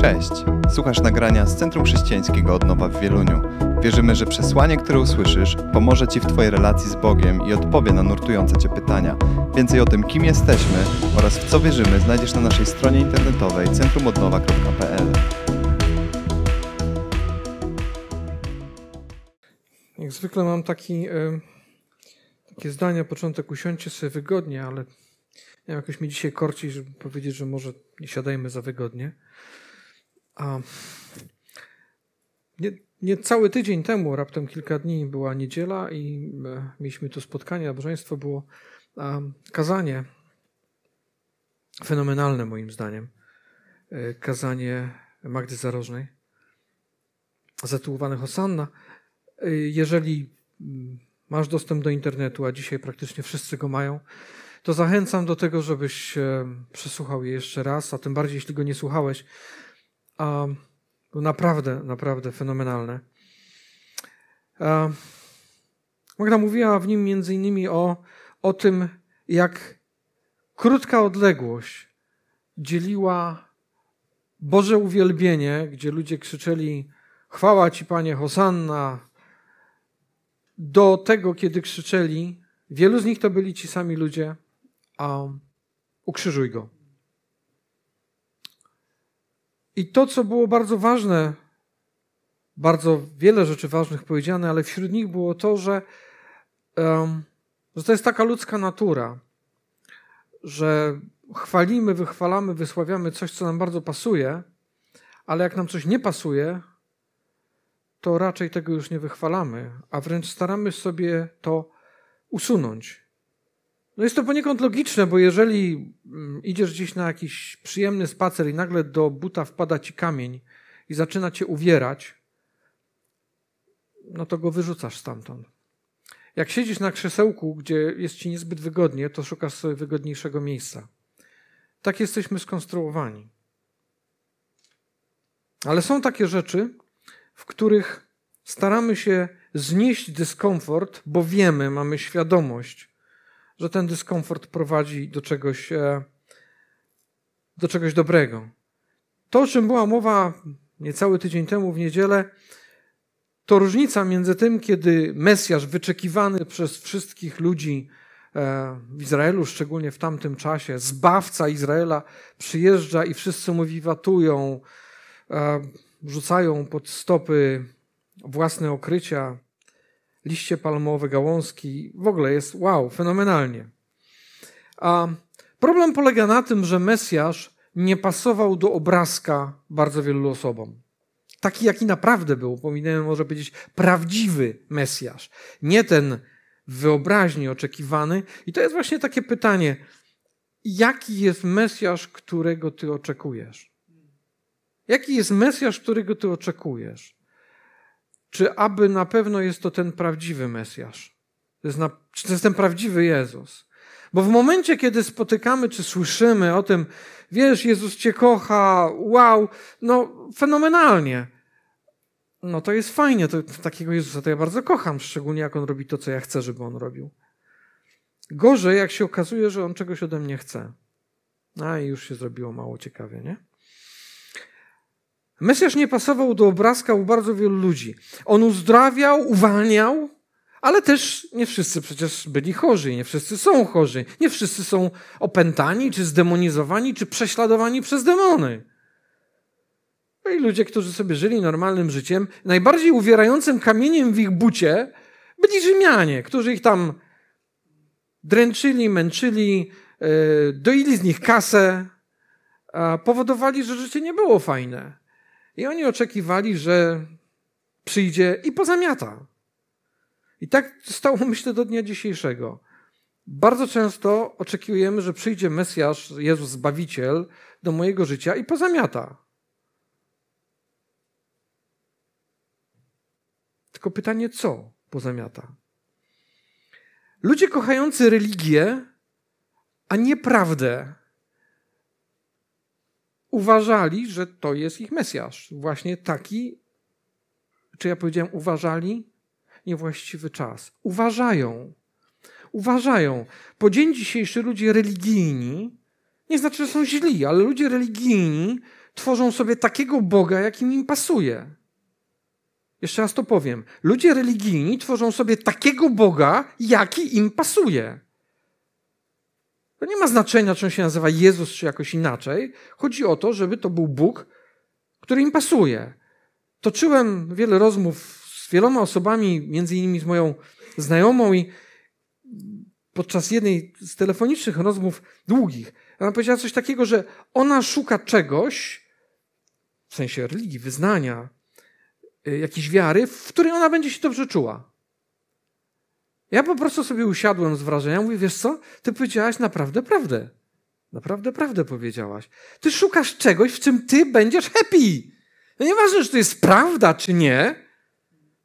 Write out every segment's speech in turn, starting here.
Cześć! Słuchasz nagrania z Centrum Chrześcijańskiego Odnowa w Wieluniu. Wierzymy, że przesłanie, które usłyszysz, pomoże Ci w Twojej relacji z Bogiem i odpowie na nurtujące Cię pytania. Więcej o tym, kim jesteśmy oraz w co wierzymy, znajdziesz na naszej stronie internetowej centrumodnowa.pl. Jak zwykle mam taki, y, takie zdanie, początek usiądźcie sobie wygodnie, ale jakoś mi dzisiaj korci, żeby powiedzieć, że może nie siadajmy za wygodnie. A nie, nie cały tydzień temu, raptem kilka dni, była niedziela i e, mieliśmy tu spotkanie, nabożeństwo było kazanie. Fenomenalne moim zdaniem. E, kazanie Magdy Zarożnej. Zatytułowane Hosanna. E, jeżeli mm, masz dostęp do internetu, a dzisiaj praktycznie wszyscy go mają, to zachęcam do tego, żebyś przesłuchał je jeszcze raz, a tym bardziej, jeśli go nie słuchałeś, a, było naprawdę, naprawdę fenomenalne. A, Magda mówiła w nim między innymi o, o tym, jak krótka odległość dzieliła Boże uwielbienie, gdzie ludzie krzyczeli chwała Ci Panie, Hosanna, do tego, kiedy krzyczeli, wielu z nich to byli ci sami ludzie, a ukrzyżuj go. I to, co było bardzo ważne, bardzo wiele rzeczy ważnych powiedziane, ale wśród nich było to, że, um, że to jest taka ludzka natura, że chwalimy, wychwalamy, wysławiamy coś, co nam bardzo pasuje, ale jak nam coś nie pasuje, to raczej tego już nie wychwalamy, a wręcz staramy sobie to usunąć. No jest to poniekąd logiczne, bo jeżeli mm, idziesz gdzieś na jakiś przyjemny spacer i nagle do buta wpada ci kamień i zaczyna cię uwierać, no to go wyrzucasz stamtąd. Jak siedzisz na krzesełku, gdzie jest ci niezbyt wygodnie, to szukasz sobie wygodniejszego miejsca. Tak jesteśmy skonstruowani. Ale są takie rzeczy, w których staramy się znieść dyskomfort, bo wiemy, mamy świadomość, że ten dyskomfort prowadzi do czegoś, e, do czegoś dobrego. To, o czym była mowa niecały tydzień temu w niedzielę, to różnica między tym, kiedy Mesjasz wyczekiwany przez wszystkich ludzi e, w Izraelu, szczególnie w tamtym czasie, zbawca Izraela przyjeżdża i wszyscy mu wiwatują, e, rzucają pod stopy własne okrycia, liście palmowe, gałązki. W ogóle jest wow, fenomenalnie. A problem polega na tym, że Mesjasz nie pasował do obrazka bardzo wielu osobom. Taki, jaki naprawdę był, powinienem może powiedzieć prawdziwy Mesjasz. Nie ten wyobraźni oczekiwany. I to jest właśnie takie pytanie, jaki jest Mesjasz, którego ty oczekujesz? Jaki jest Mesjasz, którego ty oczekujesz? Czy aby na pewno jest to ten prawdziwy Mesjasz? To na, czy to jest ten prawdziwy Jezus? Bo w momencie, kiedy spotykamy, czy słyszymy o tym, wiesz, Jezus Cię kocha, wow, no fenomenalnie. No to jest fajnie, to, takiego Jezusa to ja bardzo kocham, szczególnie jak On robi to, co ja chcę, żeby On robił. Gorzej, jak się okazuje, że On czegoś ode mnie chce. A i już się zrobiło mało ciekawie, nie? Mesjasz nie pasował do obrazka u bardzo wielu ludzi. On uzdrawiał, uwalniał, ale też nie wszyscy przecież byli chorzy, nie wszyscy są chorzy, nie wszyscy są opętani, czy zdemonizowani, czy prześladowani przez demony. No i ludzie, którzy sobie żyli normalnym życiem, najbardziej uwierającym kamieniem w ich bucie byli Rzymianie, którzy ich tam dręczyli, męczyli, e, doili z nich kasę, powodowali, że życie nie było fajne. I oni oczekiwali, że przyjdzie i pozamiata. I tak stało, myślę, do dnia dzisiejszego. Bardzo często oczekujemy, że przyjdzie Mesjasz, Jezus Zbawiciel do mojego życia i pozamiata. Tylko pytanie, co pozamiata? Ludzie kochający religię, a nie prawdę, uważali, że to jest ich Mesjasz. Właśnie taki, czy ja powiedziałem, uważali? Niewłaściwy czas. Uważają. Uważają. Po dzień dzisiejszy ludzie religijni, nie znaczy, że są źli, ale ludzie religijni tworzą sobie takiego Boga, jakim im pasuje. Jeszcze raz to powiem. Ludzie religijni tworzą sobie takiego Boga, jaki im pasuje. To nie ma znaczenia, czy on się nazywa Jezus, czy jakoś inaczej. Chodzi o to, żeby to był Bóg, który im pasuje. Toczyłem wiele rozmów z wieloma osobami, między innymi z moją znajomą i podczas jednej z telefonicznych rozmów długich, ona powiedziała coś takiego, że ona szuka czegoś, w sensie religii, wyznania, y, jakiejś wiary, w której ona będzie się dobrze czuła. Ja po prostu sobie usiadłem z wrażenia, mówię, wiesz co, ty powiedziałaś naprawdę prawdę. Naprawdę prawdę powiedziałaś. Ty szukasz czegoś, w czym ty będziesz happy. No nieważne, czy to jest prawda, czy nie,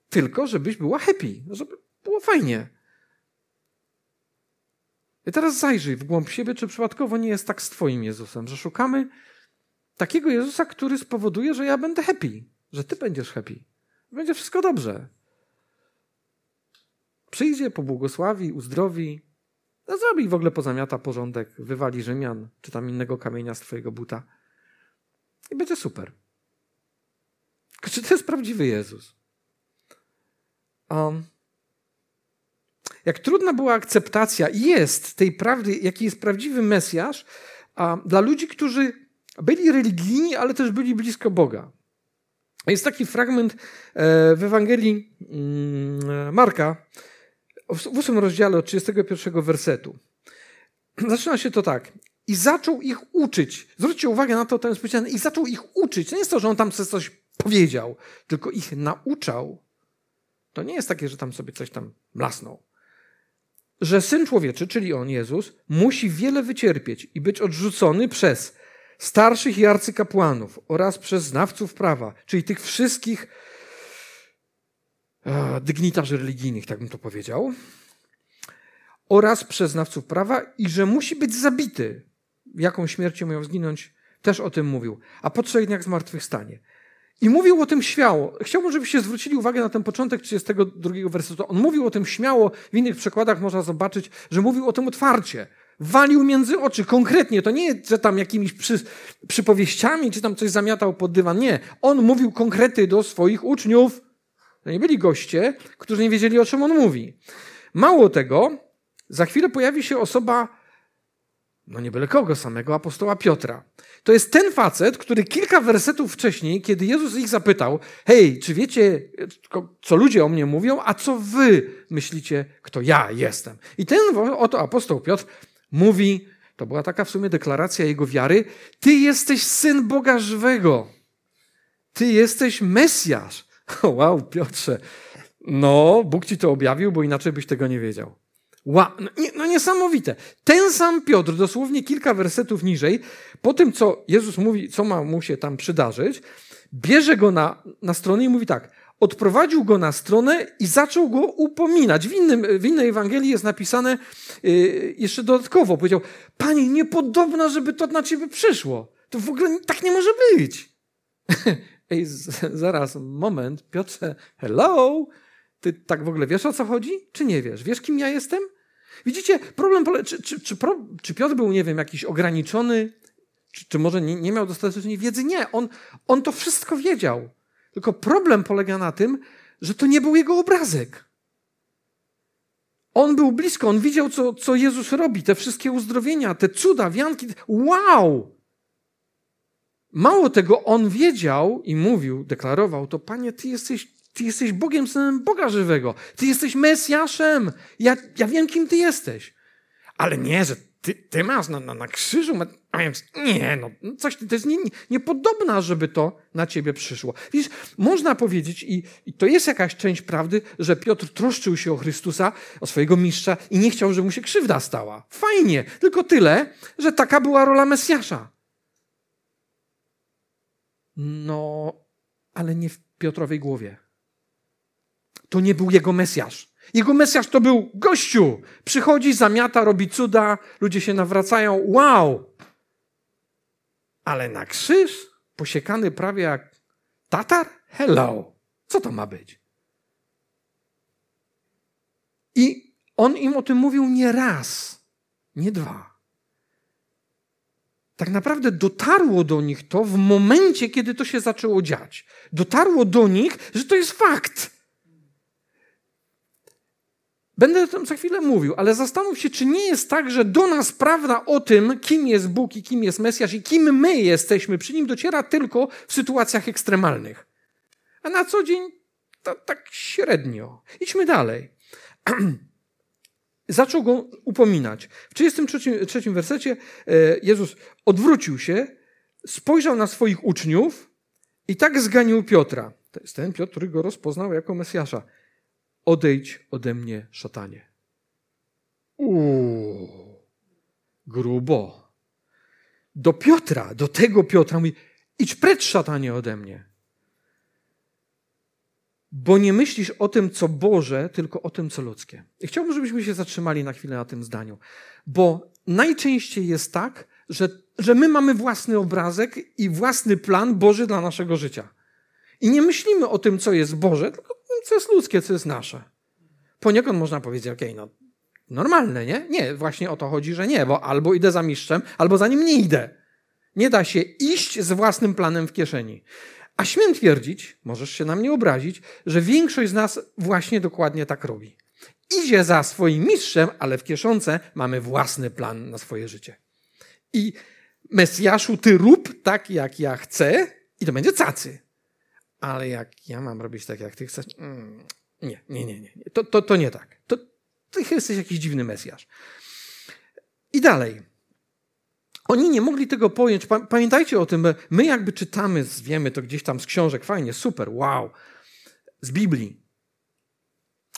tylko żebyś była happy, żeby było fajnie. I teraz zajrzyj w głąb siebie, czy przypadkowo nie jest tak z Twoim Jezusem, że szukamy takiego Jezusa, który spowoduje, że ja będę happy, że Ty będziesz happy. Będzie wszystko dobrze. Przyjdzie, pobłogosławi, uzdrowi, no zrobi w ogóle pozamiata porządek, wywali Rzymian, czy tam innego kamienia z Twojego buta. I będzie super. Czy to jest prawdziwy Jezus? Um, jak trudna była akceptacja jest tej prawdy, jaki jest prawdziwy Mesjasz, dla ludzi, którzy byli religijni, ale też byli blisko Boga. Jest taki fragment e, w Ewangelii mm, Marka, w ósmym rozdziale od 31 wersetu. Zaczyna się to tak. I zaczął ich uczyć. Zwróćcie uwagę na to, to jest powiedziane. I zaczął ich uczyć. To nie jest to, że on tam sobie coś powiedział, tylko ich nauczał. To nie jest takie, że tam sobie coś tam blasnął że Syn Człowieczy, czyli On, Jezus, musi wiele wycierpieć i być odrzucony przez starszych i arcykapłanów oraz przez znawców prawa, czyli tych wszystkich dygnitarzy religijnych, tak bym to powiedział, oraz przez znawców prawa i że musi być zabity. Jaką śmiercią miał zginąć, też o tym mówił. A po trzech dniach zmartwychwstanie. I mówił o tym śmiało. Chciałbym, żebyście zwrócili uwagę na ten początek 32 wersetu. On mówił o tym śmiało, w innych przekładach można zobaczyć, że mówił o tym otwarcie. Walił między oczy, konkretnie. To nie, że tam jakimiś przy, przypowieściami, czy tam coś zamiatał pod dywan. Nie. On mówił konkrety do swoich uczniów. To nie byli goście, którzy nie wiedzieli, o czym on mówi. Mało tego, za chwilę pojawi się osoba, no nie byle kogo samego, apostoła Piotra. To jest ten facet, który kilka wersetów wcześniej, kiedy Jezus ich zapytał, hej, czy wiecie, co ludzie o mnie mówią, a co wy myślicie, kto ja jestem? I ten oto apostoł Piotr mówi, to była taka w sumie deklaracja jego wiary, ty jesteś syn Boga żywego. Ty jesteś Mesjasz. Wow, Piotrze. No, Bóg ci to objawił, bo inaczej byś tego nie wiedział. Wow, no, no niesamowite. Ten sam Piotr, dosłownie kilka wersetów niżej, po tym, co Jezus mówi, co ma mu się tam przydarzyć, bierze go na, na stronę i mówi tak. Odprowadził go na stronę i zaczął go upominać. W, innym, w innej Ewangelii jest napisane yy, jeszcze dodatkowo. Powiedział, Panie, niepodobna, żeby to na ciebie przyszło. To w ogóle tak nie może być. Ej, zaraz, moment, Piotrze, hello? Ty tak w ogóle wiesz o co chodzi? Czy nie wiesz? Wiesz, kim ja jestem? Widzicie, problem pole... czy, czy, czy, czy Piotr był, nie wiem, jakiś ograniczony, czy, czy może nie, nie miał dostatecznej wiedzy? Nie, on, on to wszystko wiedział. Tylko problem polega na tym, że to nie był jego obrazek. On był blisko, on widział, co, co Jezus robi, te wszystkie uzdrowienia, te cuda, wianki. Wow! Mało tego, on wiedział i mówił, deklarował to, Panie, Ty jesteś ty jesteś Bogiem, synem Boga żywego. Ty jesteś Mesjaszem. Ja, ja wiem, kim ty jesteś. Ale nie, że ty, ty masz na, na, na krzyżu, a więc nie, no, coś, to jest nie, niepodobna, żeby to na ciebie przyszło. Widzisz, można powiedzieć, i, i to jest jakaś część prawdy, że Piotr troszczył się o Chrystusa, o swojego mistrza i nie chciał, żeby mu się krzywda stała. Fajnie, tylko tyle, że taka była rola Mesjasza. No, ale nie w Piotrowej głowie to nie był jego Mesjasz. Jego Mesjasz to był gościu. Przychodzi, zamiata, robi cuda, ludzie się nawracają. Wow! Ale na krzyż, posiekany prawie jak Tatar? Hello! Co to ma być? I on im o tym mówił nie raz, nie dwa. Tak naprawdę dotarło do nich to w momencie, kiedy to się zaczęło dziać. Dotarło do nich, że to jest fakt. Będę o tym za chwilę mówił, ale zastanów się, czy nie jest tak, że do nas prawda o tym, kim jest Bóg i kim jest Mesjasz i kim my jesteśmy, przy nim dociera tylko w sytuacjach ekstremalnych. A na co dzień to, tak średnio. Idźmy dalej. Zaczął go upominać. W 33 trzecim wersecie e, Jezus odwrócił się, spojrzał na swoich uczniów i tak zganił Piotra. To jest ten Piotr, który go rozpoznał jako Mesjasza. Odejdź ode mnie, szatanie. Uuu, grubo. Do Piotra, do tego Piotra mówi, idź precz, szatanie, ode mnie. Bo nie myślisz o tym, co Boże, tylko o tym, co ludzkie. I chciałbym, żebyśmy się zatrzymali na chwilę na tym zdaniu. Bo najczęściej jest tak, że, że my mamy własny obrazek i własny plan Boży dla naszego życia. I nie myślimy o tym, co jest Boże, tylko co jest ludzkie, co jest nasze. Poniekąd można powiedzieć, okej, okay, no normalne, nie? Nie, właśnie o to chodzi, że nie, bo albo idę za mistrzem, albo za nim nie idę. Nie da się iść z własnym planem w kieszeni. A śmiem twierdzić, możesz się na mnie obrazić, że większość z nas właśnie dokładnie tak robi. Idzie za swoim mistrzem, ale w kieszonce mamy własny plan na swoje życie. I Mesjaszu, ty rób tak, jak ja chcę, i to będzie cacy ale jak ja mam robić tak, jak ty chcesz, mm, nie, nie, nie, nie, to, to, to nie tak. To, ty jesteś jakiś dziwny Mesjasz. I dalej. Oni nie mogli tego pojąć. Pamiętajcie o tym, my jakby czytamy, wiemy to gdzieś tam z książek, fajnie, super, wow, z Biblii.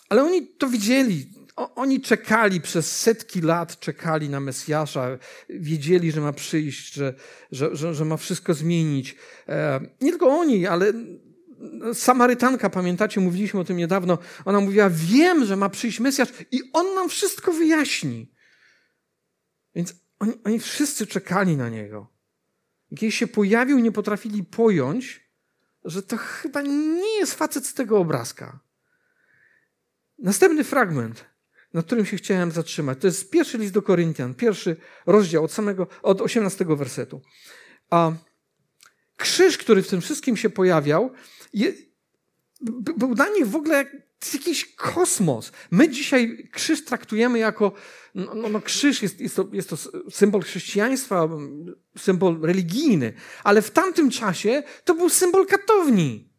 Ale oni to widzieli, oni czekali przez setki lat, czekali na Mesjasza, wiedzieli, że ma przyjść, że, że, że, że ma wszystko zmienić. E, nie tylko oni, ale Samarytanka, pamiętacie, mówiliśmy o tym niedawno, ona mówiła, wiem, że ma przyjść Mesjasz i on nam wszystko wyjaśni. Więc oni, oni wszyscy czekali na niego. Kiedy się pojawił, nie potrafili pojąć, że to chyba nie jest facet z tego obrazka. Następny fragment, na którym się chciałem zatrzymać, to jest pierwszy list do Koryntian, pierwszy rozdział od samego, od 18 wersetu. A krzyż, który w tym wszystkim się pojawiał, je, był dla nich w ogóle jakiś kosmos. My dzisiaj krzyż traktujemy jako, no, no, no krzyż jest, jest, to, jest to symbol chrześcijaństwa, symbol religijny, ale w tamtym czasie to był symbol katowni.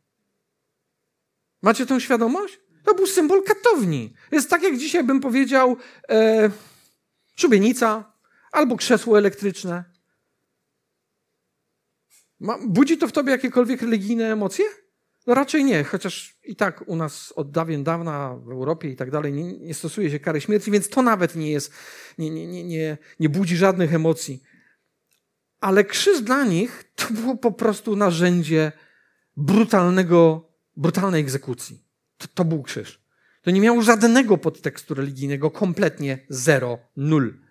Macie tę świadomość? To był symbol katowni. Jest tak, jak dzisiaj bym powiedział e, szubienica albo krzesło elektryczne. Ma, budzi to w tobie jakiekolwiek religijne emocje? No raczej nie, chociaż i tak u nas od dawien dawna w Europie i tak dalej nie, nie stosuje się kary śmierci, więc to nawet nie jest, nie, nie, nie, nie, nie budzi żadnych emocji. Ale krzyż dla nich to było po prostu narzędzie brutalnego, brutalnej egzekucji. To, to był krzyż. To nie miało żadnego podtekstu religijnego, kompletnie zero, nul.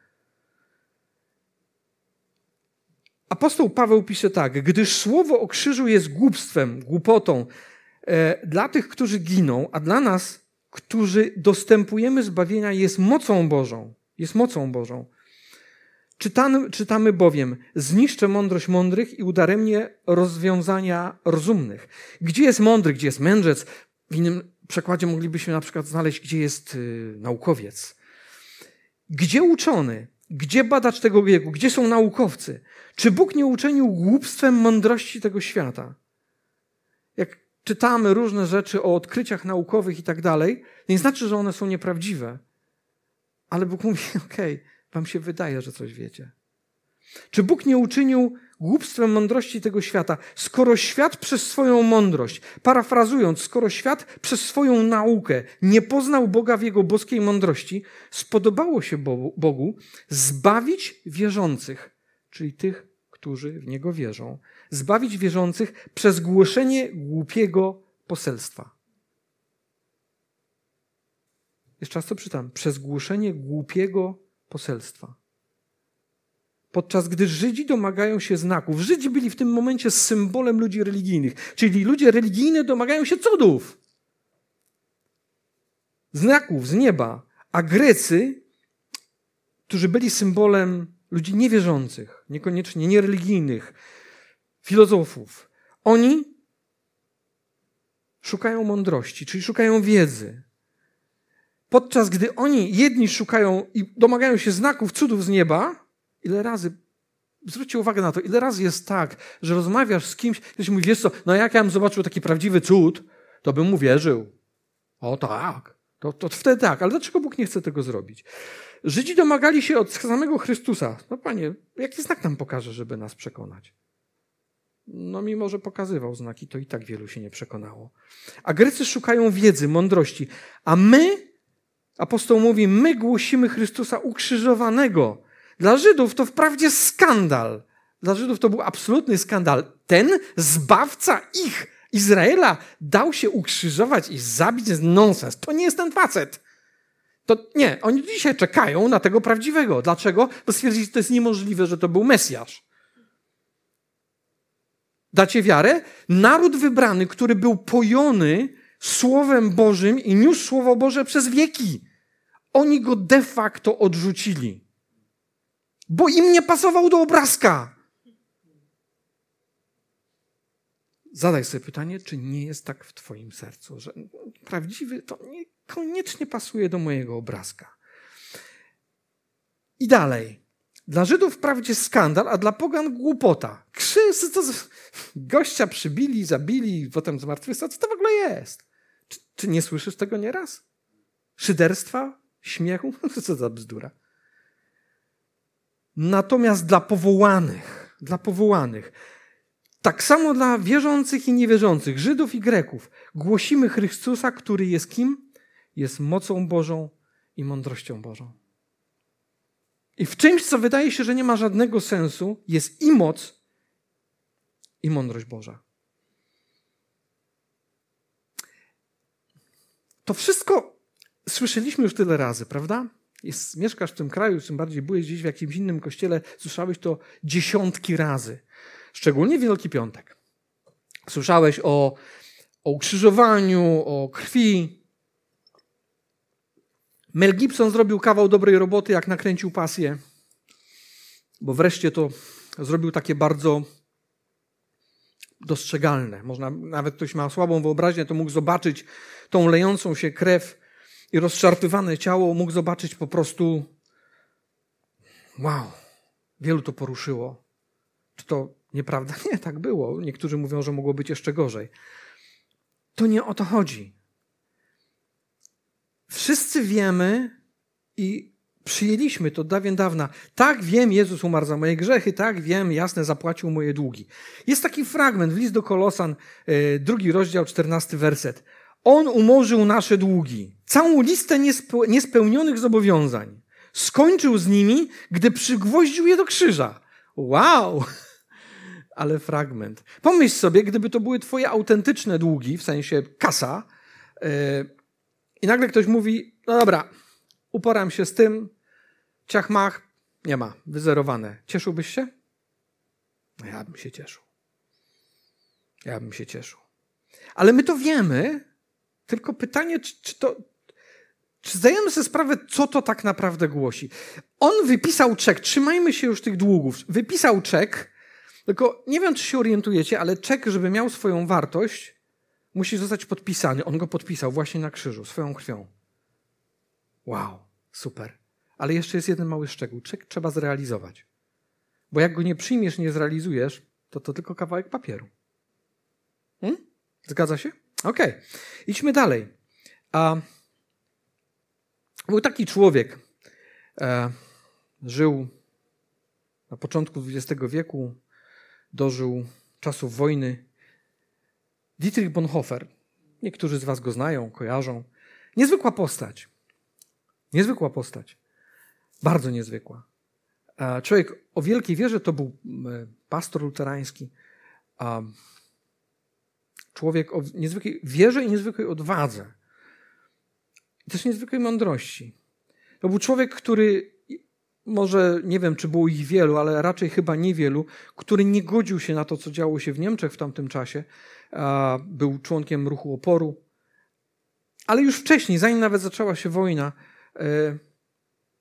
Apostoł Paweł pisze tak: Gdyż słowo o krzyżu jest głupstwem, głupotą e, dla tych, którzy giną, a dla nas, którzy dostępujemy zbawienia, jest mocą Bożą. Jest mocą Bożą. Czytamy, czytamy bowiem: Zniszczę mądrość mądrych i udaremnie rozwiązania rozumnych. Gdzie jest mądry, gdzie jest mędrzec? W innym przekładzie moglibyśmy na przykład znaleźć, gdzie jest y, naukowiec. Gdzie uczony? Gdzie badacz tego wieku? Gdzie są naukowcy? Czy Bóg nie uczynił głupstwem mądrości tego świata? Jak czytamy różne rzeczy o odkryciach naukowych i tak dalej, nie znaczy, że one są nieprawdziwe. Ale Bóg mówi: okay, wam się wydaje, że coś wiecie. Czy Bóg nie uczynił głupstwem mądrości tego świata, skoro świat przez swoją mądrość, parafrazując, skoro świat przez swoją naukę nie poznał Boga w jego boskiej mądrości, spodobało się Bogu zbawić wierzących, czyli tych, którzy w niego wierzą, zbawić wierzących przez głoszenie głupiego poselstwa. Jeszcze raz to czytam. Przez głoszenie głupiego poselstwa podczas gdy Żydzi domagają się znaków. Żydzi byli w tym momencie symbolem ludzi religijnych, czyli ludzie religijni domagają się cudów, znaków z nieba, a Grecy, którzy byli symbolem ludzi niewierzących, niekoniecznie niereligijnych, filozofów. Oni szukają mądrości, czyli szukają wiedzy. Podczas gdy oni jedni szukają i domagają się znaków, cudów z nieba, ile razy, zwróćcie uwagę na to, ile razy jest tak, że rozmawiasz z kimś, ktoś mówi, wiesz co, no jak ja bym zobaczył taki prawdziwy cud, to bym mu wierzył. O tak, to, to wtedy tak, ale dlaczego Bóg nie chce tego zrobić? Żydzi domagali się od samego Chrystusa. No panie, jaki znak nam pokaże, żeby nas przekonać? No mimo, że pokazywał znaki, to i tak wielu się nie przekonało. A Grecy szukają wiedzy, mądrości. A my, apostoł mówi, my głosimy Chrystusa ukrzyżowanego. Dla Żydów to wprawdzie skandal. Dla Żydów to był absolutny skandal. Ten zbawca ich, Izraela, dał się ukrzyżować i zabić. nonsens. To nie jest ten facet. To nie, oni dzisiaj czekają na tego prawdziwego. Dlaczego? Bo stwierdzili, że to jest niemożliwe, że to był Mesjasz. Dacie wiarę? Naród wybrany, który był pojony Słowem Bożym i niósł Słowo Boże przez wieki. Oni go de facto odrzucili. Bo im nie pasował do obrazka. Zadaj sobie pytanie, czy nie jest tak w Twoim sercu, że prawdziwy to niekoniecznie pasuje do mojego obrazka. I dalej. Dla Żydów wprawdzie skandal, a dla pogan głupota. Krzyż, to gościa przybili, zabili, potem zmartwychwstał. Co to w ogóle jest? Czy, czy nie słyszysz tego nieraz? Szyderstwa? Śmiechu? Co za bzdura. Natomiast dla powołanych, dla powołanych, tak samo dla wierzących i niewierzących, Żydów i Greków, głosimy Chrystusa, który jest kim? Jest mocą Bożą i mądrością Bożą. I w czymś, co wydaje się, że nie ma żadnego sensu, jest i moc, i mądrość Boża. To wszystko słyszeliśmy już tyle razy, prawda? Jest, mieszkasz w tym kraju, tym bardziej byłeś gdzieś w jakimś innym kościele, słyszałeś to dziesiątki razy. Szczególnie Wielki Piątek. Słyszałeś o, o ukrzyżowaniu, o krwi. Mel Gibson zrobił kawał dobrej roboty, jak nakręcił pasję, bo wreszcie to zrobił takie bardzo dostrzegalne. Można, nawet ktoś ma słabą wyobraźnię, to mógł zobaczyć tą lejącą się krew i rozszarpywane ciało, mógł zobaczyć po prostu wow, wielu to poruszyło. Czy to nieprawda? Nie, tak było. Niektórzy mówią, że mogło być jeszcze gorzej. To nie o to chodzi. Wszyscy wiemy i Przyjęliśmy to dawien dawna. Tak, wiem, Jezus umarł za moje grzechy, tak, wiem, jasne, zapłacił moje długi. Jest taki fragment w list do Kolosan, e, drugi rozdział, czternasty werset. On umorzył nasze długi, całą listę niespełnionych zobowiązań. Skończył z nimi, gdy przygwoździł je do krzyża. Wow! Ale fragment. Pomyśl sobie, gdyby to były twoje autentyczne długi, w sensie kasa, yy, i nagle ktoś mówi, no dobra, uporam się z tym, ciachmach, nie ma, wyzerowane. Cieszyłbyś się? No ja bym się cieszył. Ja bym się cieszył. Ale my to wiemy, tylko pytanie, czy, czy to. Czy zdajemy sobie sprawę, co to tak naprawdę głosi? On wypisał czek, trzymajmy się już tych długów. Wypisał czek, tylko nie wiem, czy się orientujecie, ale czek, żeby miał swoją wartość, musi zostać podpisany. On go podpisał właśnie na krzyżu, swoją krwią. Wow, super. Ale jeszcze jest jeden mały szczegół. Czek trzeba zrealizować. Bo jak go nie przyjmiesz, nie zrealizujesz, to to tylko kawałek papieru. Hmm? Zgadza się? Okej. Okay. Idźmy dalej. A, był taki człowiek, e, żył na początku XX wieku, dożył czasów wojny. Dietrich Bonhoeffer. Niektórzy z Was go znają, kojarzą. Niezwykła postać. Niezwykła postać. Bardzo niezwykła. Człowiek o wielkiej wierze to był pastor luterański. Człowiek o niezwykłej wierze i niezwykłej odwadze. I też niezwykłej mądrości. To był człowiek, który, może nie wiem, czy było ich wielu, ale raczej chyba niewielu, który nie godził się na to, co działo się w Niemczech w tamtym czasie. Był członkiem ruchu oporu. Ale już wcześniej, zanim nawet zaczęła się wojna, e,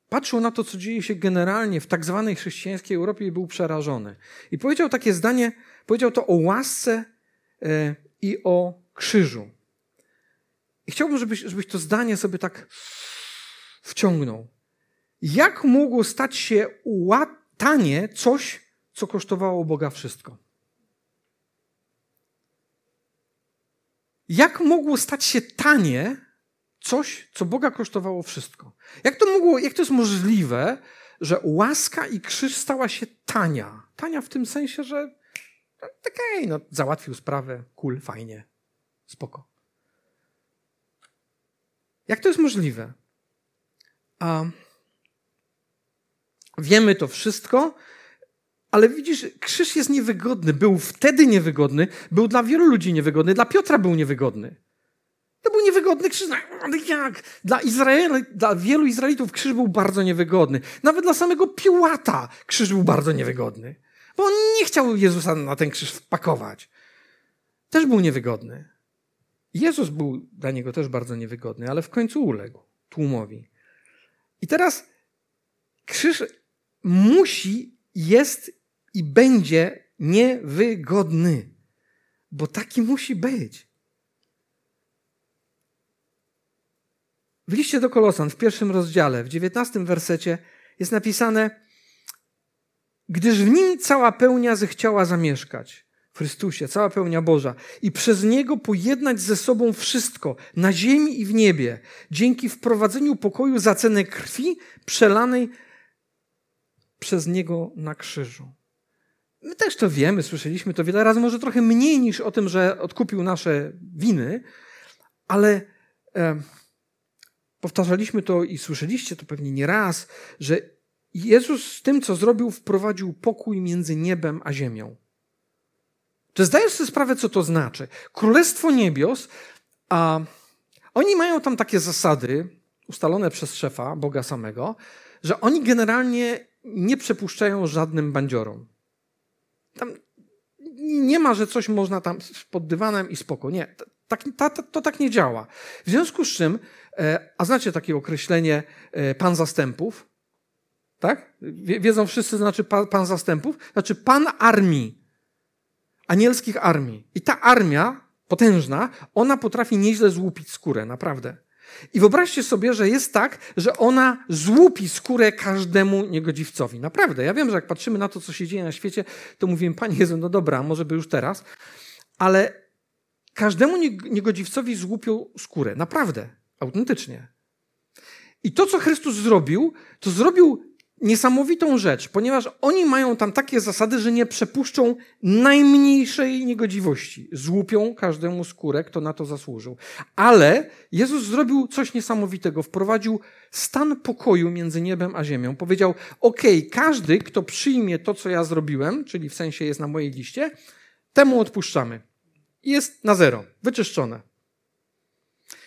patrzył na to, co dzieje się generalnie w tak zwanej chrześcijańskiej Europie i był przerażony. I powiedział takie zdanie, powiedział to o łasce e, i o krzyżu. I chciałbym, żebyś, żebyś to zdanie sobie tak wciągnął. Jak mogło stać się łatanie coś, co kosztowało Boga wszystko? Jak mogło stać się tanie coś, co Boga kosztowało wszystko? Jak to mogło, jak to jest możliwe, że łaska i krzyż stała się tania? Tania w tym sensie, że okej, okay, no, załatwił sprawę, cool, fajnie, spoko. Jak to jest możliwe? A wiemy to wszystko, ale widzisz, krzyż jest niewygodny. Był wtedy niewygodny, był dla wielu ludzi niewygodny, dla Piotra był niewygodny. To był niewygodny krzyż. No, ale jak? Dla, Izraela, dla wielu Izraelitów krzyż był bardzo niewygodny. Nawet dla samego Piłata krzyż był bardzo niewygodny. Bo on nie chciał Jezusa na ten krzyż wpakować. Też był niewygodny. Jezus był dla niego też bardzo niewygodny, ale w końcu uległ tłumowi. I teraz krzyż musi, jest i będzie niewygodny, bo taki musi być. W liście do Kolosan, w pierwszym rozdziale, w dziewiętnastym wersecie jest napisane, gdyż w nim cała pełnia zechciała zamieszkać. W Chrystusie, cała pełnia Boża, i przez Niego pojednać ze sobą wszystko, na ziemi i w niebie, dzięki wprowadzeniu pokoju za cenę krwi przelanej przez Niego na krzyżu. My też to wiemy, słyszeliśmy to wiele razy, może trochę mniej niż o tym, że odkupił nasze winy, ale e, powtarzaliśmy to i słyszeliście to pewnie nie raz, że Jezus z tym, co zrobił, wprowadził pokój między niebem a ziemią. Czy zdajesz sobie sprawę, co to znaczy? Królestwo Niebios, a oni mają tam takie zasady, ustalone przez szefa, Boga samego, że oni generalnie nie przepuszczają żadnym bandziorom. Tam nie ma, że coś można tam pod dywanem i spoko. Nie, tak, ta, ta, to tak nie działa. W związku z czym, e, a znacie takie określenie e, pan zastępów? Tak? Wiedzą wszyscy, znaczy pan, pan zastępów? Znaczy pan armii anielskich armii. I ta armia, potężna, ona potrafi nieźle złupić skórę, naprawdę. I wyobraźcie sobie, że jest tak, że ona złupi skórę każdemu niegodziwcowi. Naprawdę. Ja wiem, że jak patrzymy na to, co się dzieje na świecie, to mówimy, Panie Jezu, no dobra, może by już teraz, ale każdemu niegodziwcowi złupią skórę. Naprawdę. Autentycznie. I to, co Chrystus zrobił, to zrobił niesamowitą rzecz, ponieważ oni mają tam takie zasady, że nie przepuszczą najmniejszej niegodziwości. Złupią każdemu skórę, kto na to zasłużył. Ale Jezus zrobił coś niesamowitego. Wprowadził stan pokoju między niebem a ziemią. Powiedział, ok, każdy, kto przyjmie to, co ja zrobiłem, czyli w sensie jest na mojej liście, temu odpuszczamy. Jest na zero, wyczyszczone.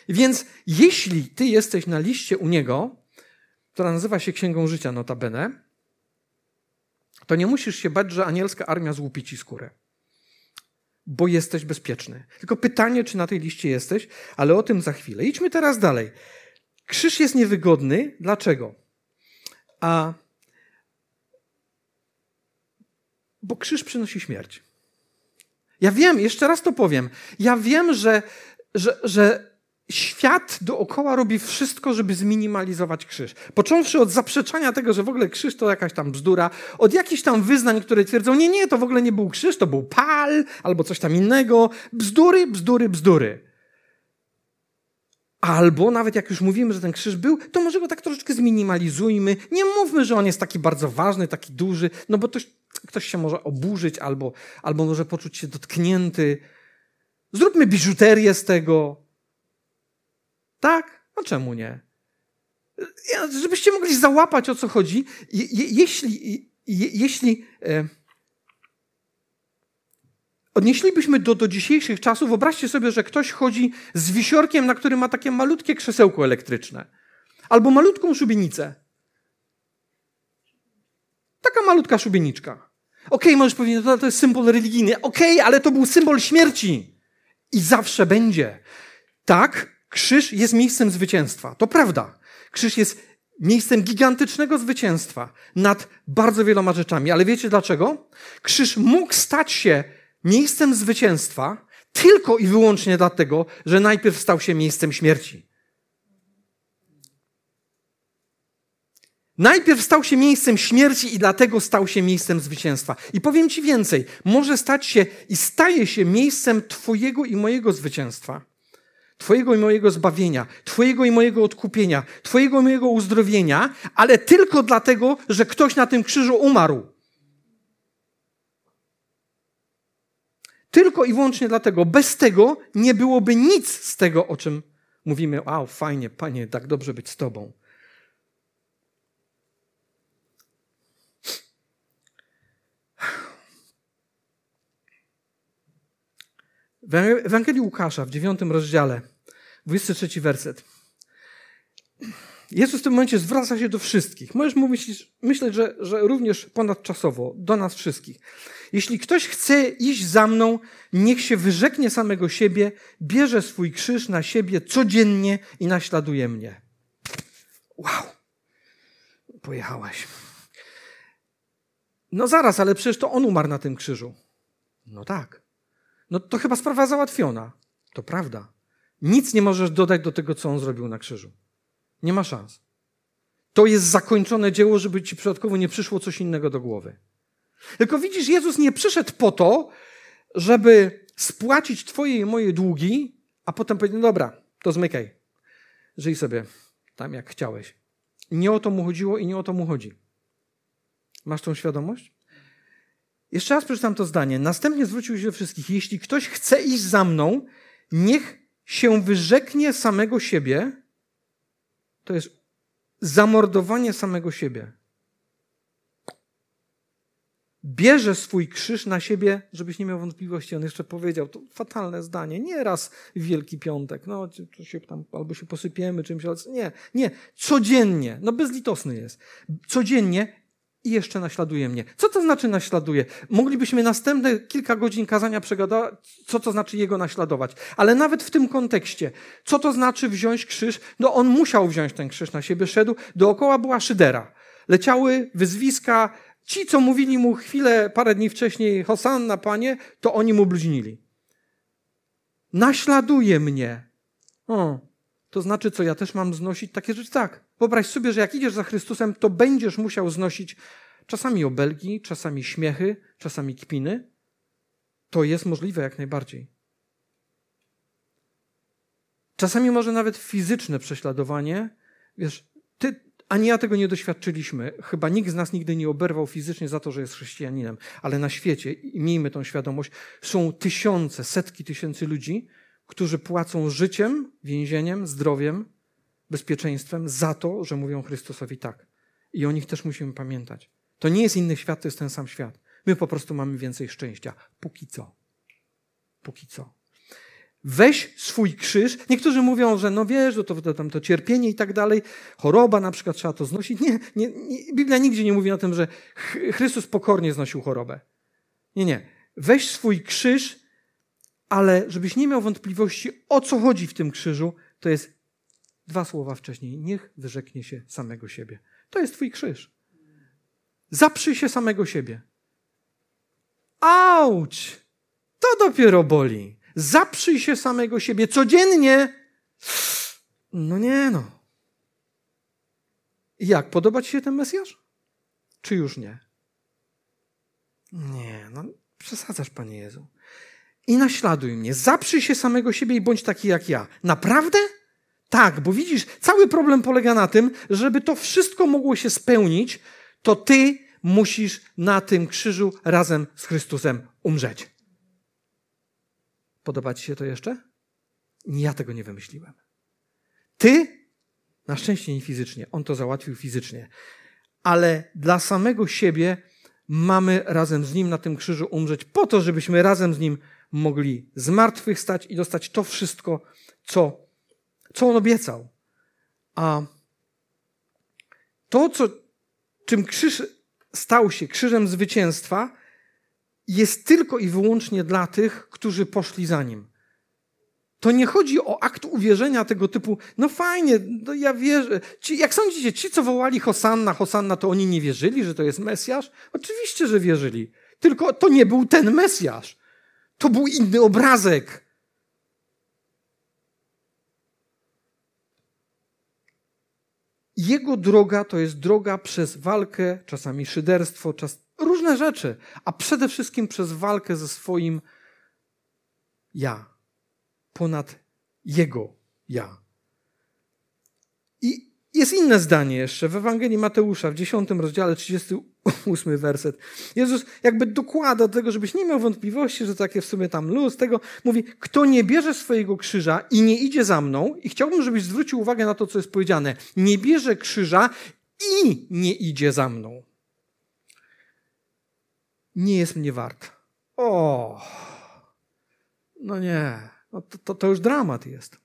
Więc jeśli ty jesteś na liście u Niego, która nazywa się Księgą Życia notabene, to nie musisz się bać, że anielska armia złupi ci skórę. Bo jesteś bezpieczny. Tylko pytanie, czy na tej liście jesteś, ale o tym za chwilę. Idźmy teraz dalej. Krzyż jest niewygodny. Dlaczego? A bo krzyż przynosi śmierć. Ja wiem, jeszcze raz to powiem. Ja wiem, że, że, że świat dookoła robi wszystko, żeby zminimalizować krzyż. Począwszy od zaprzeczania tego, że w ogóle krzyż to jakaś tam bzdura, od jakichś tam wyznań, które twierdzą, nie, nie, to w ogóle nie był krzyż, to był pal albo coś tam innego. Bzdury, bzdury, bzdury. Albo nawet jak już mówimy, że ten krzyż był, to może go tak troszeczkę zminimalizujmy. Nie mówmy, że on jest taki bardzo ważny, taki duży, no bo ktoś, ktoś się może oburzyć albo, albo może poczuć się dotknięty. Zróbmy biżuterię z tego. Tak? No czemu nie? Żebyście mogli załapać, o co chodzi. Je, jeśli, je, jeśli e, odnieślibyśmy do, do dzisiejszych czasów, wyobraźcie sobie, że ktoś chodzi z wisiorkiem, na którym ma takie malutkie krzesełko elektryczne. Albo malutką szubienicę. Taka malutka szubieniczka. Okej, okay, możesz powiedzieć, no to, to jest symbol religijny. Okej, okay, ale to był symbol śmierci. I zawsze będzie. Tak, Krzyż jest miejscem zwycięstwa. To prawda. Krzyż jest miejscem gigantycznego zwycięstwa nad bardzo wieloma rzeczami. Ale wiecie dlaczego? Krzyż mógł stać się miejscem zwycięstwa tylko i wyłącznie dlatego, że najpierw stał się miejscem śmierci. Najpierw stał się miejscem śmierci i dlatego stał się miejscem zwycięstwa. I powiem Ci więcej, może stać się i staje się miejscem Twojego i mojego zwycięstwa. Twojego i mojego zbawienia, Twojego i mojego odkupienia, Twojego i mojego uzdrowienia, ale tylko dlatego, że ktoś na tym krzyżu umarł. Tylko i wyłącznie dlatego. Bez tego nie byłoby nic z tego, o czym mówimy. Wow, fajnie, Panie, tak dobrze być z Tobą. W Ewangelii Łukasza w dziewiątym rozdziale, 23 werset. Jezus w tym momencie zwraca się do wszystkich. Możesz mówić, myśleć, że, że również ponadczasowo, do nas wszystkich. Jeśli ktoś chce iść za mną, niech się wyrzeknie samego siebie, bierze swój krzyż na siebie codziennie i naśladuje mnie. Wow. Pojechałaś. No zaraz, ale przecież to on umarł na tym krzyżu. No tak. No to chyba sprawa załatwiona. To prawda. Nic nie możesz dodać do tego, co on zrobił na krzyżu. Nie ma szans. To jest zakończone dzieło, żeby ci przypadkowo nie przyszło coś innego do głowy. Tylko widzisz, Jezus nie przyszedł po to, żeby spłacić twoje i moje długi, a potem powiedzieć, no dobra, to zmykaj. Żyj sobie tam, jak chciałeś. Nie o to mu chodziło i nie o to mu chodzi. Masz tą świadomość? Jeszcze raz przeczytam to zdanie. Następnie zwrócił się do wszystkich. Jeśli ktoś chce iść za mną, niech się wyrzeknie samego siebie. To jest zamordowanie samego siebie. Bierze swój krzyż na siebie, żebyś nie miał wątpliwości. On jeszcze powiedział, to fatalne zdanie. Nie raz Wielki Piątek, no, to się tam, albo się posypiemy czymś, ale nie, nie. Codziennie, no bezlitosny jest. Codziennie i jeszcze naśladuje mnie. Co to znaczy naśladuje? Moglibyśmy następne kilka godzin kazania przegadać, co to znaczy jego naśladować. Ale nawet w tym kontekście, co to znaczy wziąć krzyż? No on musiał wziąć ten krzyż na siebie, szedł. Dookoła była szydera. Leciały wyzwiska. Ci, co mówili mu chwilę, parę dni wcześniej, Hosanna, panie, to oni mu bluźnili. Naśladuje mnie. O, to znaczy, co ja też mam znosić takie rzeczy? Tak. Wyobraź sobie, że jak idziesz za Chrystusem, to będziesz musiał znosić czasami obelgi, czasami śmiechy, czasami kpiny. To jest możliwe jak najbardziej. Czasami może nawet fizyczne prześladowanie. Wiesz, ty ani ja tego nie doświadczyliśmy. Chyba nikt z nas nigdy nie oberwał fizycznie za to, że jest chrześcijaninem. Ale na świecie, i miejmy tą świadomość, są tysiące, setki tysięcy ludzi, którzy płacą życiem, więzieniem, zdrowiem, bezpieczeństwem za to, że mówią Chrystusowi tak. I o nich też musimy pamiętać. To nie jest inny świat, to jest ten sam świat. My po prostu mamy więcej szczęścia. Póki co. Póki co. Weź swój krzyż. Niektórzy mówią, że no wiesz, to, to, to, to cierpienie i tak dalej, choroba na przykład trzeba to znosić. Nie, nie, nie, Biblia nigdzie nie mówi o tym, że Chrystus pokornie znosił chorobę. Nie, nie. Weź swój krzyż ale żebyś nie miał wątpliwości, o co chodzi w tym krzyżu, to jest dwa słowa wcześniej. Niech wyrzeknie się samego siebie. To jest Twój krzyż. Zaprzyj się samego siebie. Auć! To dopiero boli. Zaprzyj się samego siebie codziennie. No nie no. Jak? Podoba Ci się ten Mesjasz? Czy już nie? Nie, no przesadzasz, Panie Jezu i naśladuj mnie. Zaprzyj się samego siebie i bądź taki jak ja. Naprawdę? Tak, bo widzisz, cały problem polega na tym, żeby to wszystko mogło się spełnić, to ty musisz na tym krzyżu razem z Chrystusem umrzeć. Podoba ci się to jeszcze? Ja tego nie wymyśliłem. Ty, na szczęście nie fizycznie, on to załatwił fizycznie, ale dla samego siebie mamy razem z nim na tym krzyżu umrzeć, po to, żebyśmy razem z nim mogli zmartwychwstać i dostać to wszystko, co, co on obiecał. A to, co, czym krzyż stał się krzyżem zwycięstwa, jest tylko i wyłącznie dla tych, którzy poszli za nim. To nie chodzi o akt uwierzenia tego typu, no fajnie, no ja wierzę. Ci, jak sądzicie, ci, co wołali Hosanna, Hosanna, to oni nie wierzyli, że to jest Mesjasz? Oczywiście, że wierzyli. Tylko to nie był ten Mesjasz. To był inny obrazek. Jego droga to jest droga przez walkę, czasami szyderstwo, czas, różne rzeczy, a przede wszystkim przez walkę ze swoim ja, ponad jego ja. Jest inne zdanie jeszcze w Ewangelii Mateusza w 10 rozdziale 38 werset. Jezus jakby dokłada do tego, żebyś nie miał wątpliwości, że takie w sumie tam luz tego. Mówi, kto nie bierze swojego krzyża i nie idzie za mną i chciałbym, żebyś zwrócił uwagę na to, co jest powiedziane. Nie bierze krzyża i nie idzie za mną. Nie jest mnie wart. O, no nie, no to, to, to już dramat jest.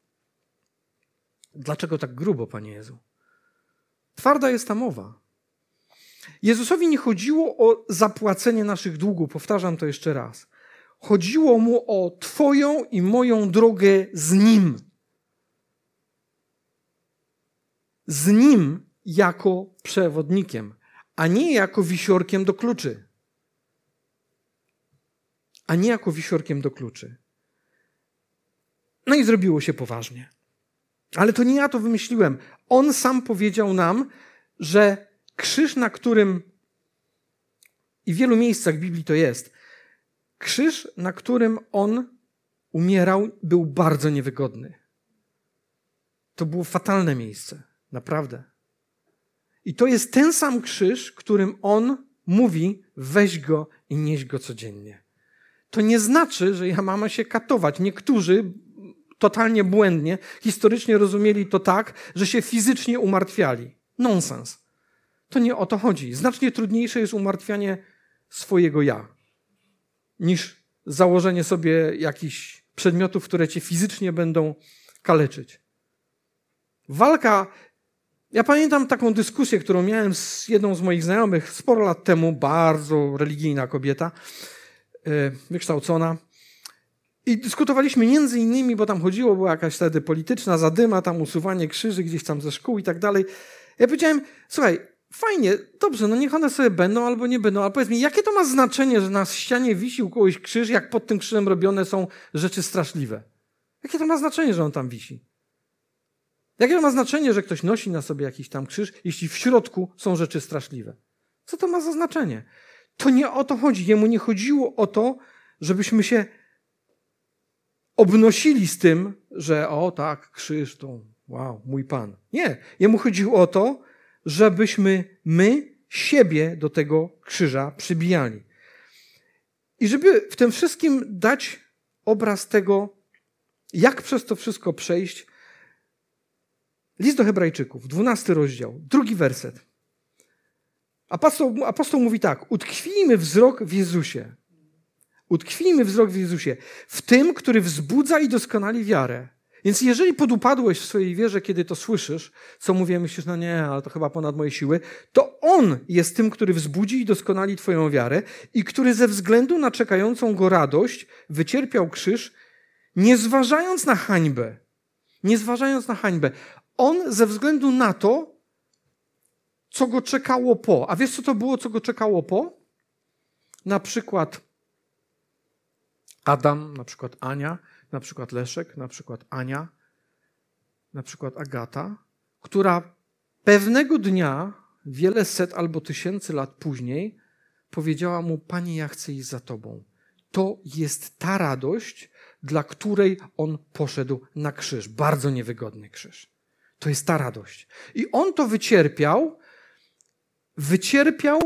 Dlaczego tak grubo, Panie Jezu? Twarda jest ta mowa. Jezusowi nie chodziło o zapłacenie naszych długów, powtarzam to jeszcze raz. Chodziło mu o Twoją i moją drogę z Nim. Z Nim jako przewodnikiem, a nie jako wisiorkiem do kluczy. A nie jako wisiorkiem do kluczy. No i zrobiło się poważnie. Ale to nie ja to wymyśliłem. On sam powiedział nam, że krzyż, na którym i w wielu miejscach Biblii to jest, krzyż, na którym on umierał, był bardzo niewygodny. To było fatalne miejsce, naprawdę. I to jest ten sam krzyż, którym on mówi: weź go i nieś go codziennie. To nie znaczy, że ja mam się katować. Niektórzy totalnie błędnie, historycznie rozumieli to tak, że się fizycznie umartwiali. Nonsens. To nie o to chodzi. Znacznie trudniejsze jest umartwianie swojego ja, niż założenie sobie jakichś przedmiotów, które cię fizycznie będą kaleczyć. Walka. Ja pamiętam taką dyskusję, którą miałem z jedną z moich znajomych sporo lat temu, bardzo religijna kobieta, e, wykształcona. I dyskutowaliśmy między innymi, bo tam chodziło, była jakaś wtedy polityczna zadyma, tam usuwanie krzyży gdzieś tam ze szkół i tak dalej. Ja powiedziałem, słuchaj, fajnie, dobrze, no niech one sobie będą albo nie będą, ale powiedz mi, jakie to ma znaczenie, że na ścianie wisi u kogoś krzyż, jak pod tym krzyżem robione są rzeczy straszliwe? Jakie to ma znaczenie, że on tam wisi? Jakie to ma znaczenie, że ktoś nosi na sobie jakiś tam krzyż, jeśli w środku są rzeczy straszliwe? Co to ma za znaczenie? To nie o to chodzi. Jemu nie chodziło o to, żebyśmy się obnosili z tym, że o tak, krzyż to, wow, mój Pan. Nie, jemu chodziło o to, żebyśmy my siebie do tego krzyża przybijali. I żeby w tym wszystkim dać obraz tego, jak przez to wszystko przejść, list do Hebrajczyków, dwunasty rozdział, drugi werset. Apostoł, apostoł mówi tak: Utkwijmy wzrok w Jezusie. Utkwijmy wzrok w Jezusie, w tym, który wzbudza i doskonali wiarę. Więc jeżeli podupadłeś w swojej wierze, kiedy to słyszysz, co mówię, myślisz, no nie, ale to chyba ponad moje siły, to On jest tym, który wzbudzi i doskonali Twoją wiarę i który ze względu na czekającą Go radość wycierpiał krzyż, nie zważając na hańbę. Nie zważając na hańbę. On ze względu na to, co go czekało po. A wiesz, co to było, co go czekało po? Na przykład Adam, na przykład Ania, na przykład Leszek, na przykład Ania, na przykład Agata, która pewnego dnia, wiele set albo tysięcy lat później, powiedziała mu: Panie, ja chcę iść za Tobą. To jest ta radość, dla której on poszedł na krzyż. Bardzo niewygodny krzyż. To jest ta radość. I on to wycierpiał, wycierpiał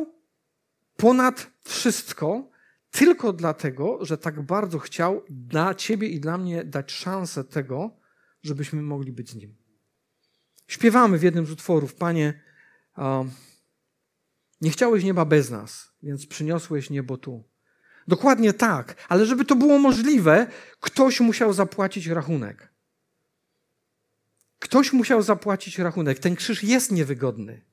ponad wszystko, tylko dlatego, że tak bardzo chciał dla ciebie i dla mnie dać szansę tego, żebyśmy mogli być z nim. Śpiewamy w jednym z utworów, Panie, nie chciałeś nieba bez nas, więc przyniosłeś niebo tu. Dokładnie tak, ale żeby to było możliwe, ktoś musiał zapłacić rachunek. Ktoś musiał zapłacić rachunek. Ten krzyż jest niewygodny.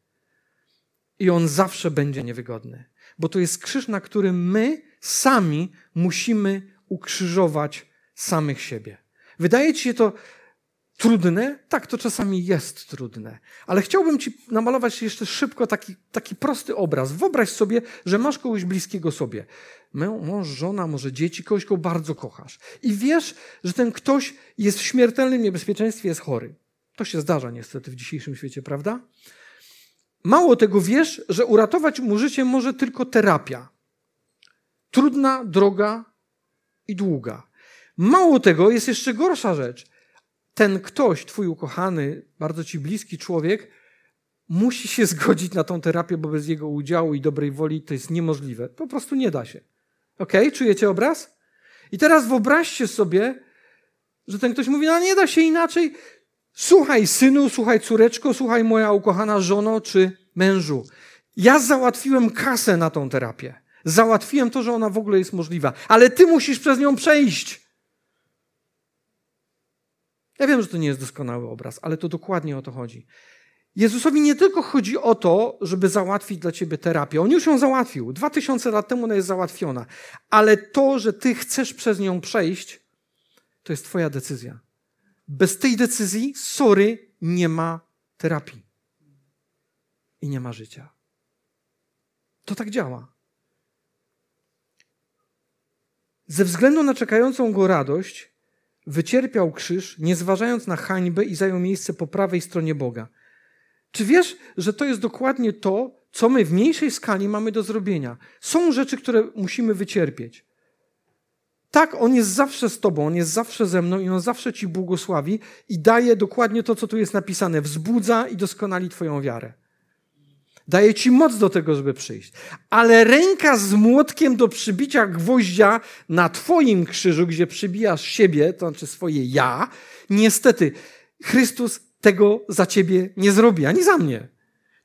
I on zawsze będzie niewygodny, bo to jest krzyż, na którym my sami musimy ukrzyżować samych siebie. Wydaje ci się to trudne? Tak, to czasami jest trudne. Ale chciałbym ci namalować jeszcze szybko taki, taki prosty obraz. Wyobraź sobie, że masz kogoś bliskiego sobie. Mąż, żona, może dzieci, kogoś, kogo bardzo kochasz. I wiesz, że ten ktoś jest w śmiertelnym niebezpieczeństwie, jest chory. To się zdarza niestety w dzisiejszym świecie, prawda? Mało tego wiesz, że uratować mu życie może tylko terapia. Trudna, droga i długa. Mało tego, jest jeszcze gorsza rzecz. Ten ktoś, twój ukochany, bardzo ci bliski człowiek, musi się zgodzić na tą terapię, bo bez jego udziału i dobrej woli to jest niemożliwe. Po prostu nie da się. Ok? Czujecie obraz? I teraz wyobraźcie sobie, że ten ktoś mówi, no nie da się inaczej. Słuchaj, synu, słuchaj, córeczko, słuchaj, moja ukochana żono czy mężu. Ja załatwiłem kasę na tą terapię. Załatwiłem to, że ona w ogóle jest możliwa, ale ty musisz przez nią przejść. Ja wiem, że to nie jest doskonały obraz, ale to dokładnie o to chodzi. Jezusowi nie tylko chodzi o to, żeby załatwić dla ciebie terapię. On już ją załatwił. Dwa tysiące lat temu ona jest załatwiona. Ale to, że ty chcesz przez nią przejść, to jest twoja decyzja. Bez tej decyzji, sorry, nie ma terapii. I nie ma życia. To tak działa. Ze względu na czekającą go radość, wycierpiał krzyż, nie zważając na hańbę i zajął miejsce po prawej stronie Boga. Czy wiesz, że to jest dokładnie to, co my w mniejszej skali mamy do zrobienia? Są rzeczy, które musimy wycierpieć. Tak, On jest zawsze z Tobą, On jest zawsze ze mną i On zawsze Ci błogosławi i daje dokładnie to, co tu jest napisane. Wzbudza i doskonali Twoją wiarę. Daje ci moc do tego, żeby przyjść. Ale ręka z młotkiem do przybicia gwoździa na Twoim krzyżu, gdzie przybijasz siebie, to znaczy swoje ja, niestety Chrystus tego za ciebie nie zrobi, ani za mnie.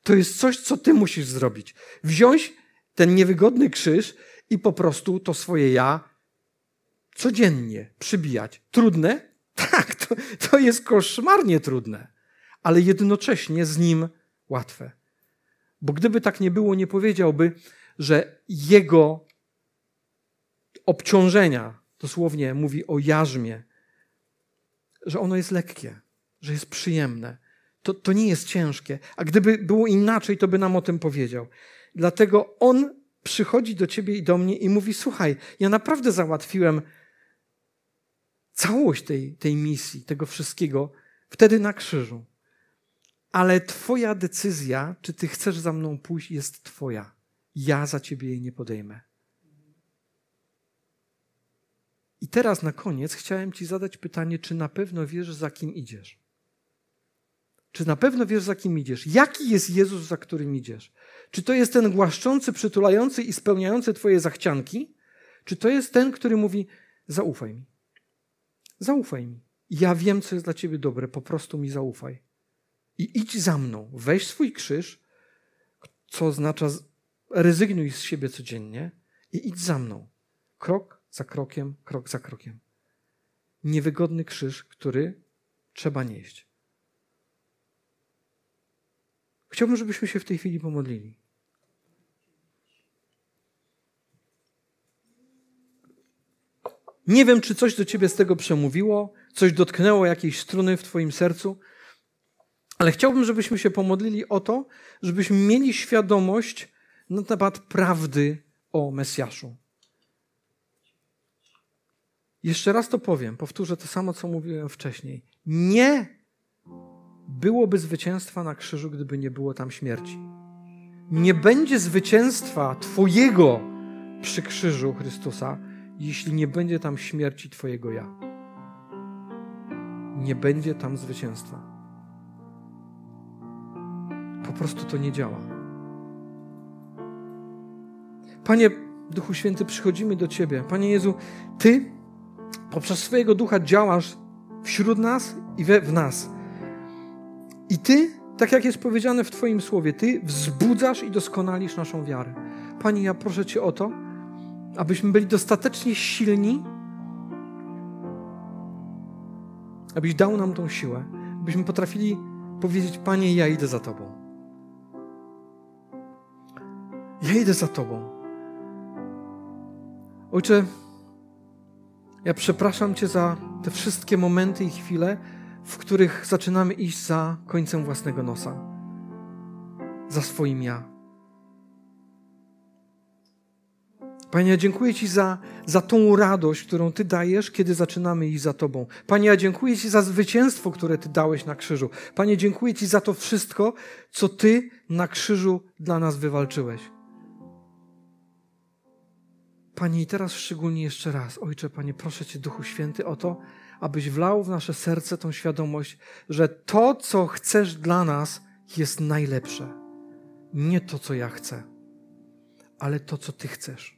To jest coś, co ty musisz zrobić. Wziąć ten niewygodny krzyż i po prostu to swoje ja codziennie przybijać. Trudne? Tak, to, to jest koszmarnie trudne, ale jednocześnie z nim łatwe. Bo gdyby tak nie było, nie powiedziałby, że jego obciążenia, dosłownie mówi o jarzmie, że ono jest lekkie, że jest przyjemne. To, to nie jest ciężkie. A gdyby było inaczej, to by nam o tym powiedział. Dlatego on przychodzi do ciebie i do mnie i mówi: Słuchaj, ja naprawdę załatwiłem całość tej, tej misji, tego wszystkiego wtedy na krzyżu ale Twoja decyzja, czy Ty chcesz za mną pójść, jest Twoja. Ja za Ciebie jej nie podejmę. I teraz na koniec chciałem Ci zadać pytanie, czy na pewno wiesz, za kim idziesz? Czy na pewno wiesz, za kim idziesz? Jaki jest Jezus, za którym idziesz? Czy to jest ten głaszczący, przytulający i spełniający Twoje zachcianki? Czy to jest ten, który mówi: Zaufaj mi. Zaufaj mi. Ja wiem, co jest dla Ciebie dobre, po prostu mi zaufaj i idź za mną. Weź swój krzyż, co oznacza rezygnuj z siebie codziennie i idź za mną. Krok za krokiem, krok za krokiem. Niewygodny krzyż, który trzeba nieść. Chciałbym, żebyśmy się w tej chwili pomodlili. Nie wiem, czy coś do ciebie z tego przemówiło, coś dotknęło jakiejś struny w twoim sercu. Ale chciałbym, żebyśmy się pomodlili o to, żebyśmy mieli świadomość na temat prawdy o Mesjaszu. Jeszcze raz to powiem, powtórzę to samo, co mówiłem wcześniej. Nie byłoby zwycięstwa na krzyżu, gdyby nie było tam śmierci. Nie będzie zwycięstwa Twojego przy krzyżu Chrystusa, jeśli nie będzie tam śmierci Twojego ja. Nie będzie tam zwycięstwa. Po prostu to nie działa. Panie Duchu Święty, przychodzimy do Ciebie. Panie Jezu, Ty poprzez swojego Ducha działasz wśród nas i we, w nas. I Ty, tak jak jest powiedziane w Twoim słowie, Ty wzbudzasz i doskonalisz naszą wiarę. Panie, ja proszę Cię o to, abyśmy byli dostatecznie silni, abyś dał nam tą siłę, abyśmy potrafili powiedzieć: Panie, ja idę za Tobą. Ja idę za Tobą. Ojcze, ja przepraszam Cię za te wszystkie momenty i chwile, w których zaczynamy iść za końcem własnego nosa, za swoim ja. Panie, ja dziękuję Ci za, za tą radość, którą Ty dajesz, kiedy zaczynamy iść za Tobą. Panie, ja dziękuję Ci za zwycięstwo, które Ty dałeś na krzyżu. Panie, dziękuję Ci za to wszystko, co Ty na krzyżu dla nas wywalczyłeś. Panie, i teraz szczególnie jeszcze raz, Ojcze, Panie, proszę Cię, Duchu Święty, o to, abyś wlał w nasze serce tą świadomość, że to, co chcesz dla nas, jest najlepsze. Nie to, co ja chcę, ale to, co Ty chcesz,